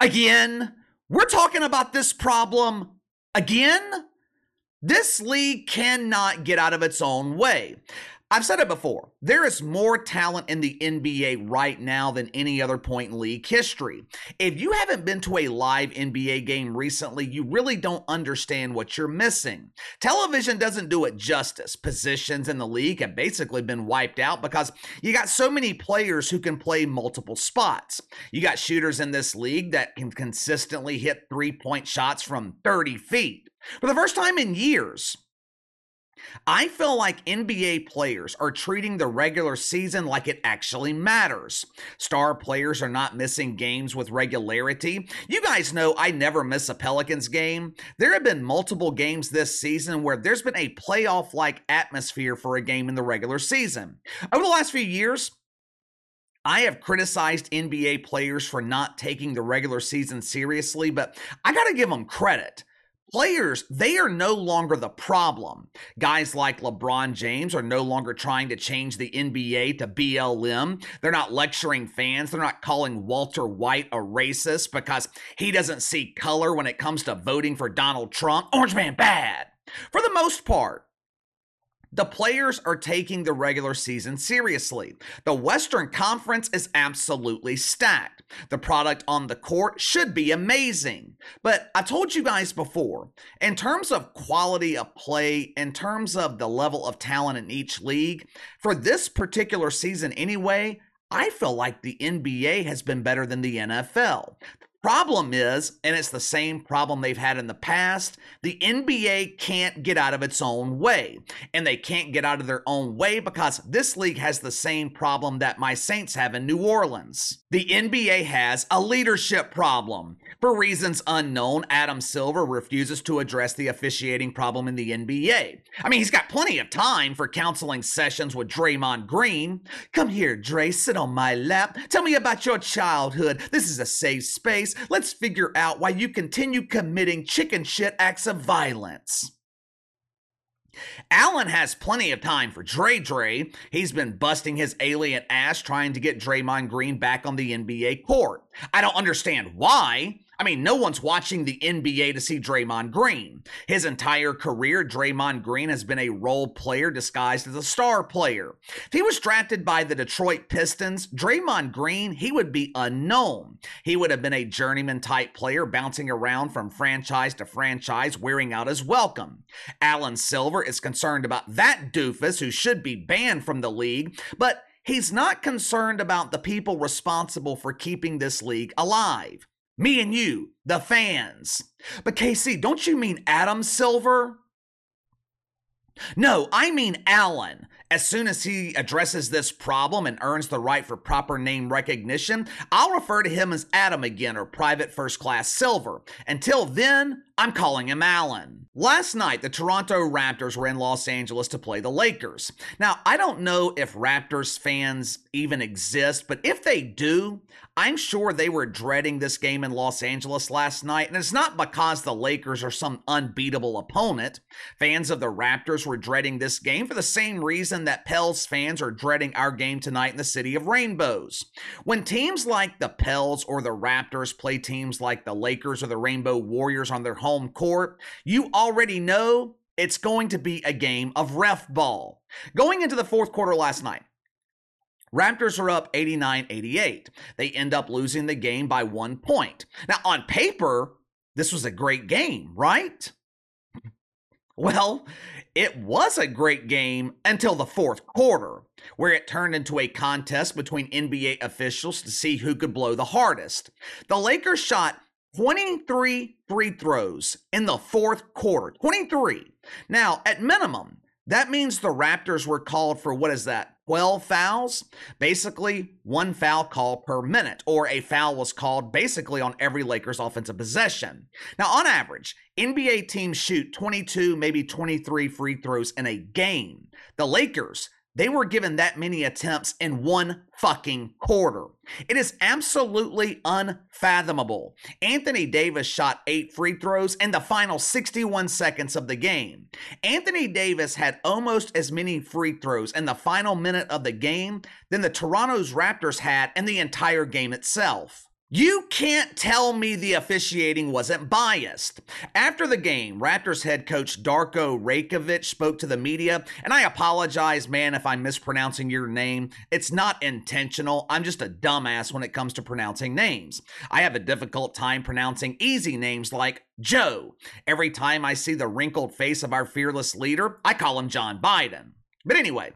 Again? We're talking about this problem again? This league cannot get out of its own way. I've said it before. There is more talent in the NBA right now than any other point in league history. If you haven't been to a live NBA game recently, you really don't understand what you're missing. Television doesn't do it justice. Positions in the league have basically been wiped out because you got so many players who can play multiple spots. You got shooters in this league that can consistently hit three point shots from 30 feet. For the first time in years, I feel like NBA players are treating the regular season like it actually matters. Star players are not missing games with regularity. You guys know I never miss a Pelicans game. There have been multiple games this season where there's been a playoff like atmosphere for a game in the regular season. Over the last few years, I have criticized NBA players for not taking the regular season seriously, but I got to give them credit players, they are no longer the problem. Guys like LeBron James are no longer trying to change the NBA to BLM. They're not lecturing fans. They're not calling Walter White a racist because he doesn't see color when it comes to voting for Donald Trump. Orange man bad. For the most part, the players are taking the regular season seriously. The Western Conference is absolutely stacked. The product on the court should be amazing. But I told you guys before, in terms of quality of play, in terms of the level of talent in each league, for this particular season anyway, I feel like the NBA has been better than the NFL. Problem is, and it's the same problem they've had in the past, the NBA can't get out of its own way. And they can't get out of their own way because this league has the same problem that my Saints have in New Orleans. The NBA has a leadership problem. For reasons unknown, Adam Silver refuses to address the officiating problem in the NBA. I mean, he's got plenty of time for counseling sessions with Draymond Green. Come here, Dre, sit on my lap. Tell me about your childhood. This is a safe space let's figure out why you continue committing chicken shit acts of violence. Allen has plenty of time for Dre Dre. He's been busting his alien ass trying to get Draymond Green back on the NBA court. I don't understand why. I mean, no one's watching the NBA to see Draymond Green. His entire career, Draymond Green has been a role player disguised as a star player. If he was drafted by the Detroit Pistons, Draymond Green, he would be unknown. He would have been a journeyman type player bouncing around from franchise to franchise, wearing out his welcome. Alan Silver is concerned about that doofus who should be banned from the league, but He's not concerned about the people responsible for keeping this league alive. Me and you, the fans. But KC, don't you mean Adam Silver? No, I mean Allen. As soon as he addresses this problem and earns the right for proper name recognition, I'll refer to him as Adam again or Private First Class Silver. Until then, I'm calling him Allen. Last night, the Toronto Raptors were in Los Angeles to play the Lakers. Now, I don't know if Raptors fans even exist, but if they do, I'm sure they were dreading this game in Los Angeles last night, and it's not because the Lakers are some unbeatable opponent. Fans of the Raptors were dreading this game for the same reason that Pels fans are dreading our game tonight in the City of Rainbows. When teams like the Pels or the Raptors play teams like the Lakers or the Rainbow Warriors on their home court, you already know it's going to be a game of ref ball. Going into the fourth quarter last night, Raptors are up 89 88. They end up losing the game by one point. Now, on paper, this was a great game, right? Well, it was a great game until the fourth quarter, where it turned into a contest between NBA officials to see who could blow the hardest. The Lakers shot 23 free throws in the fourth quarter. 23. Now, at minimum, that means the Raptors were called for what is that? 12 fouls, basically one foul call per minute, or a foul was called basically on every Lakers offensive possession. Now, on average, NBA teams shoot 22, maybe 23 free throws in a game. The Lakers, they were given that many attempts in one fucking quarter. It is absolutely unfathomable. Anthony Davis shot eight free throws in the final 61 seconds of the game. Anthony Davis had almost as many free throws in the final minute of the game than the Toronto's Raptors had in the entire game itself. You can't tell me the officiating wasn't biased. After the game, Raptors head coach Darko Rakovic spoke to the media, and I apologize, man, if I'm mispronouncing your name. It's not intentional. I'm just a dumbass when it comes to pronouncing names. I have a difficult time pronouncing easy names like Joe. Every time I see the wrinkled face of our fearless leader, I call him John Biden. But anyway,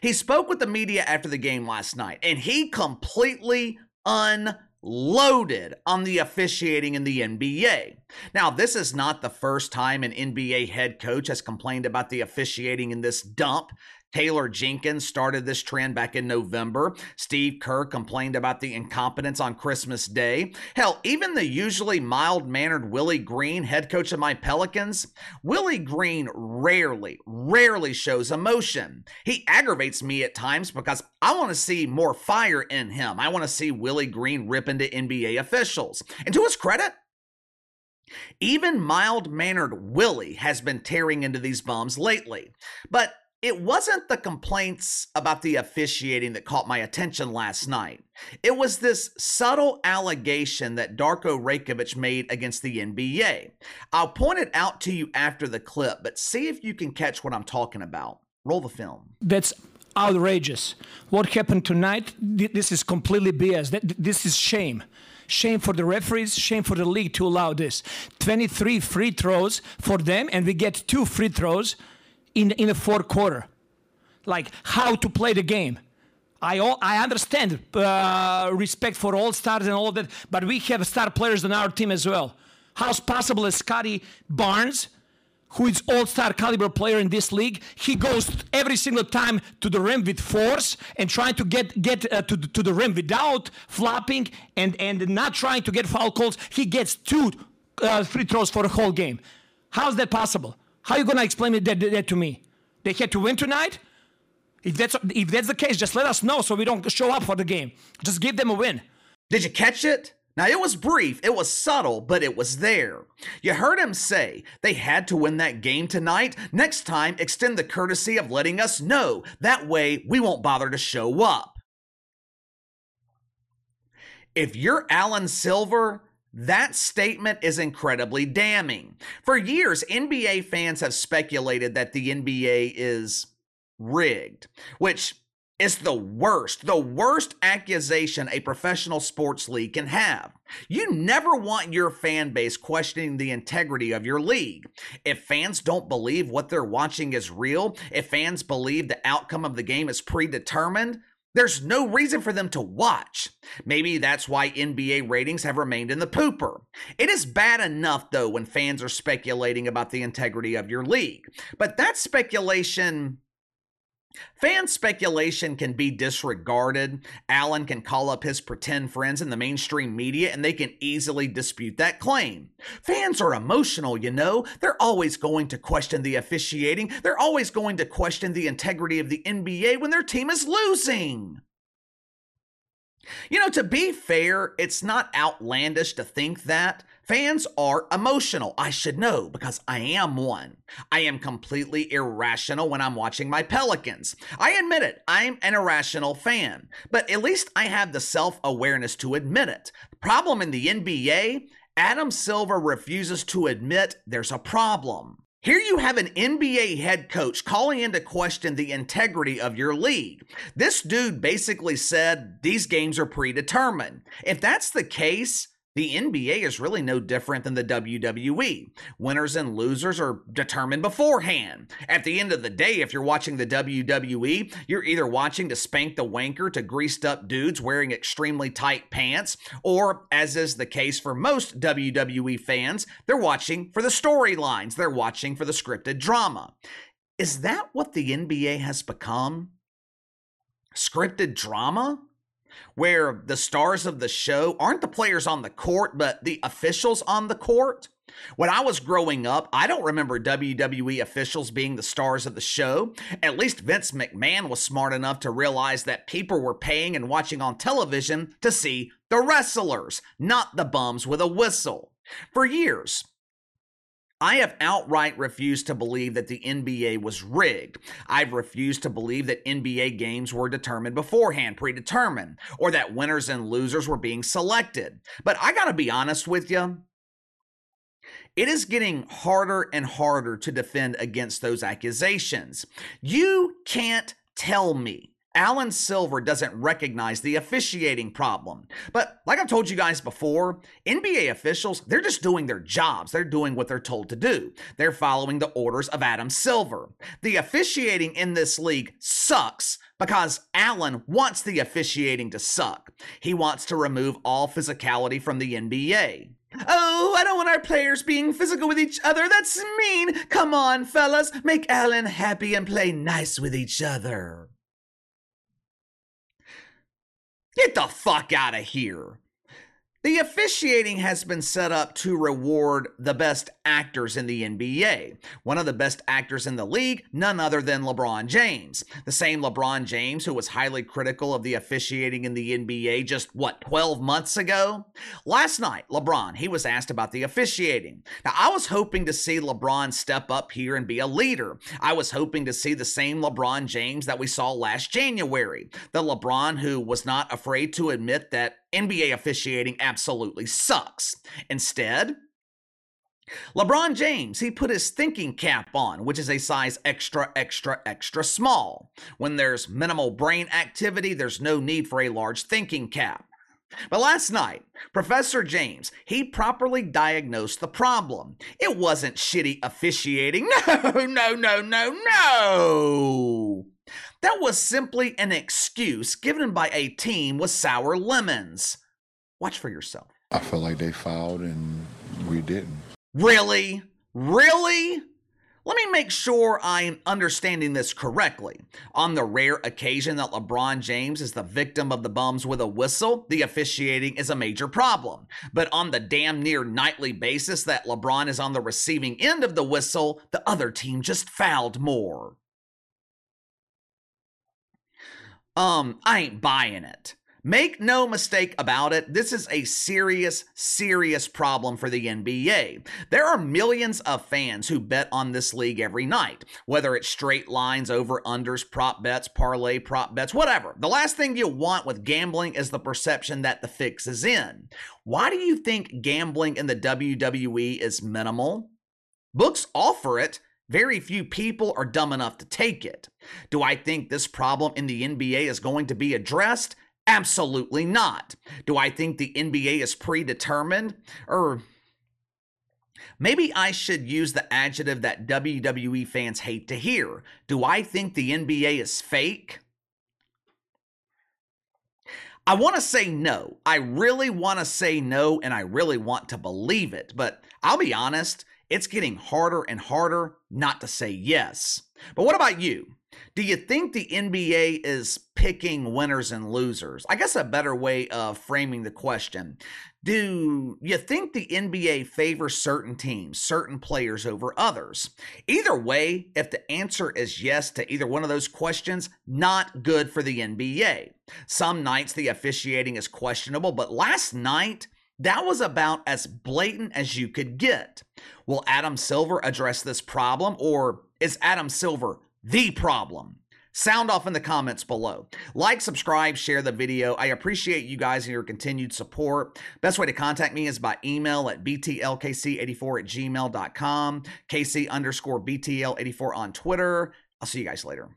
he spoke with the media after the game last night, and he completely unloaded on the officiating in the NBA. Now, this is not the first time an NBA head coach has complained about the officiating in this dump. Taylor Jenkins started this trend back in November. Steve Kerr complained about the incompetence on Christmas Day. Hell, even the usually mild mannered Willie Green, head coach of my Pelicans, Willie Green rarely, rarely shows emotion. He aggravates me at times because I want to see more fire in him. I want to see Willie Green rip into NBA officials. And to his credit, even mild mannered Willie has been tearing into these bums lately. But it wasn't the complaints about the officiating that caught my attention last night. It was this subtle allegation that Darko Rakovic made against the NBA. I'll point it out to you after the clip, but see if you can catch what I'm talking about. Roll the film. That's outrageous. What happened tonight, this is completely BS. This is shame. Shame for the referees, shame for the league to allow this. 23 free throws for them, and we get two free throws in in the fourth quarter, like how to play the game. I all, I understand uh, respect for all stars and all that, but we have star players on our team as well. How's possible Scottie Barnes, who is all-star caliber player in this league, he goes every single time to the rim with force and trying to get get uh, to, to the rim without flopping and and not trying to get foul calls. He gets two uh, free throws for the whole game. How's that possible? How you to explain that, that to me? They had to win tonight? If that's if that's the case, just let us know so we don't show up for the game. Just give them a win. Did you catch it? Now, it was brief, it was subtle, but it was there. You heard him say they had to win that game tonight. Next time, extend the courtesy of letting us know. That way, we won't bother to show up. If you're Alan Silver, that statement is incredibly damning. For years, NBA fans have speculated that the NBA is rigged, which is the worst, the worst accusation a professional sports league can have. You never want your fan base questioning the integrity of your league. If fans don't believe what they're watching is real, if fans believe the outcome of the game is predetermined, there's no reason for them to watch. Maybe that's why NBA ratings have remained in the pooper. It is bad enough, though, when fans are speculating about the integrity of your league. But that speculation Fan speculation can be disregarded. Allen can call up his pretend friends in the mainstream media and they can easily dispute that claim. Fans are emotional, you know. They're always going to question the officiating, they're always going to question the integrity of the NBA when their team is losing. You know, to be fair, it's not outlandish to think that. Fans are emotional. I should know because I am one. I am completely irrational when I'm watching my Pelicans. I admit it, I'm an irrational fan, but at least I have the self awareness to admit it. Problem in the NBA, Adam Silver refuses to admit there's a problem. Here you have an NBA head coach calling into question the integrity of your league. This dude basically said these games are predetermined. If that's the case, the NBA is really no different than the WWE. Winners and losers are determined beforehand. At the end of the day, if you're watching the WWE, you're either watching to spank the wanker to greased up dudes wearing extremely tight pants, or, as is the case for most WWE fans, they're watching for the storylines, they're watching for the scripted drama. Is that what the NBA has become? Scripted drama? Where the stars of the show aren't the players on the court, but the officials on the court. When I was growing up, I don't remember WWE officials being the stars of the show. At least Vince McMahon was smart enough to realize that people were paying and watching on television to see the wrestlers, not the bums with a whistle. For years, I have outright refused to believe that the NBA was rigged. I've refused to believe that NBA games were determined beforehand, predetermined, or that winners and losers were being selected. But I gotta be honest with you. It is getting harder and harder to defend against those accusations. You can't tell me Alan Silver doesn't recognize the officiating problem. But like I've told you guys before, NBA officials, they're just doing their jobs. They're doing what they're told to do. They're following the orders of Adam Silver. The officiating in this league sucks because Alan wants the officiating to suck. He wants to remove all physicality from the NBA. Oh, I don't want our players being physical with each other. That's mean. Come on, fellas, make Alan happy and play nice with each other. Get the fuck out of here. The officiating has been set up to reward the best actors in the NBA. One of the best actors in the league, none other than LeBron James. The same LeBron James who was highly critical of the officiating in the NBA just, what, 12 months ago? Last night, LeBron, he was asked about the officiating. Now, I was hoping to see LeBron step up here and be a leader. I was hoping to see the same LeBron James that we saw last January. The LeBron who was not afraid to admit that NBA officiating absolutely sucks. Instead, LeBron James, he put his thinking cap on, which is a size extra, extra, extra small. When there's minimal brain activity, there's no need for a large thinking cap. But last night, Professor James, he properly diagnosed the problem. It wasn't shitty officiating. No, no, no, no, no. That was simply an excuse given by a team with sour lemons. Watch for yourself. I feel like they fouled and we didn't. Really? Really? Let me make sure I'm understanding this correctly. On the rare occasion that LeBron James is the victim of the bums with a whistle, the officiating is a major problem. But on the damn near nightly basis that LeBron is on the receiving end of the whistle, the other team just fouled more. Um, I ain't buying it. Make no mistake about it, this is a serious, serious problem for the NBA. There are millions of fans who bet on this league every night, whether it's straight lines, over unders, prop bets, parlay prop bets, whatever. The last thing you want with gambling is the perception that the fix is in. Why do you think gambling in the WWE is minimal? Books offer it, very few people are dumb enough to take it. Do I think this problem in the NBA is going to be addressed? Absolutely not. Do I think the NBA is predetermined? Or maybe I should use the adjective that WWE fans hate to hear. Do I think the NBA is fake? I want to say no. I really want to say no, and I really want to believe it. But I'll be honest, it's getting harder and harder not to say yes. But what about you? Do you think the NBA is picking winners and losers? I guess a better way of framing the question. Do you think the NBA favors certain teams, certain players over others? Either way, if the answer is yes to either one of those questions, not good for the NBA. Some nights the officiating is questionable, but last night, that was about as blatant as you could get. Will Adam Silver address this problem, or is Adam Silver the problem? Sound off in the comments below. Like, subscribe, share the video. I appreciate you guys and your continued support. Best way to contact me is by email at btlkc84 at gmail.com, kc underscore btl84 on Twitter. I'll see you guys later.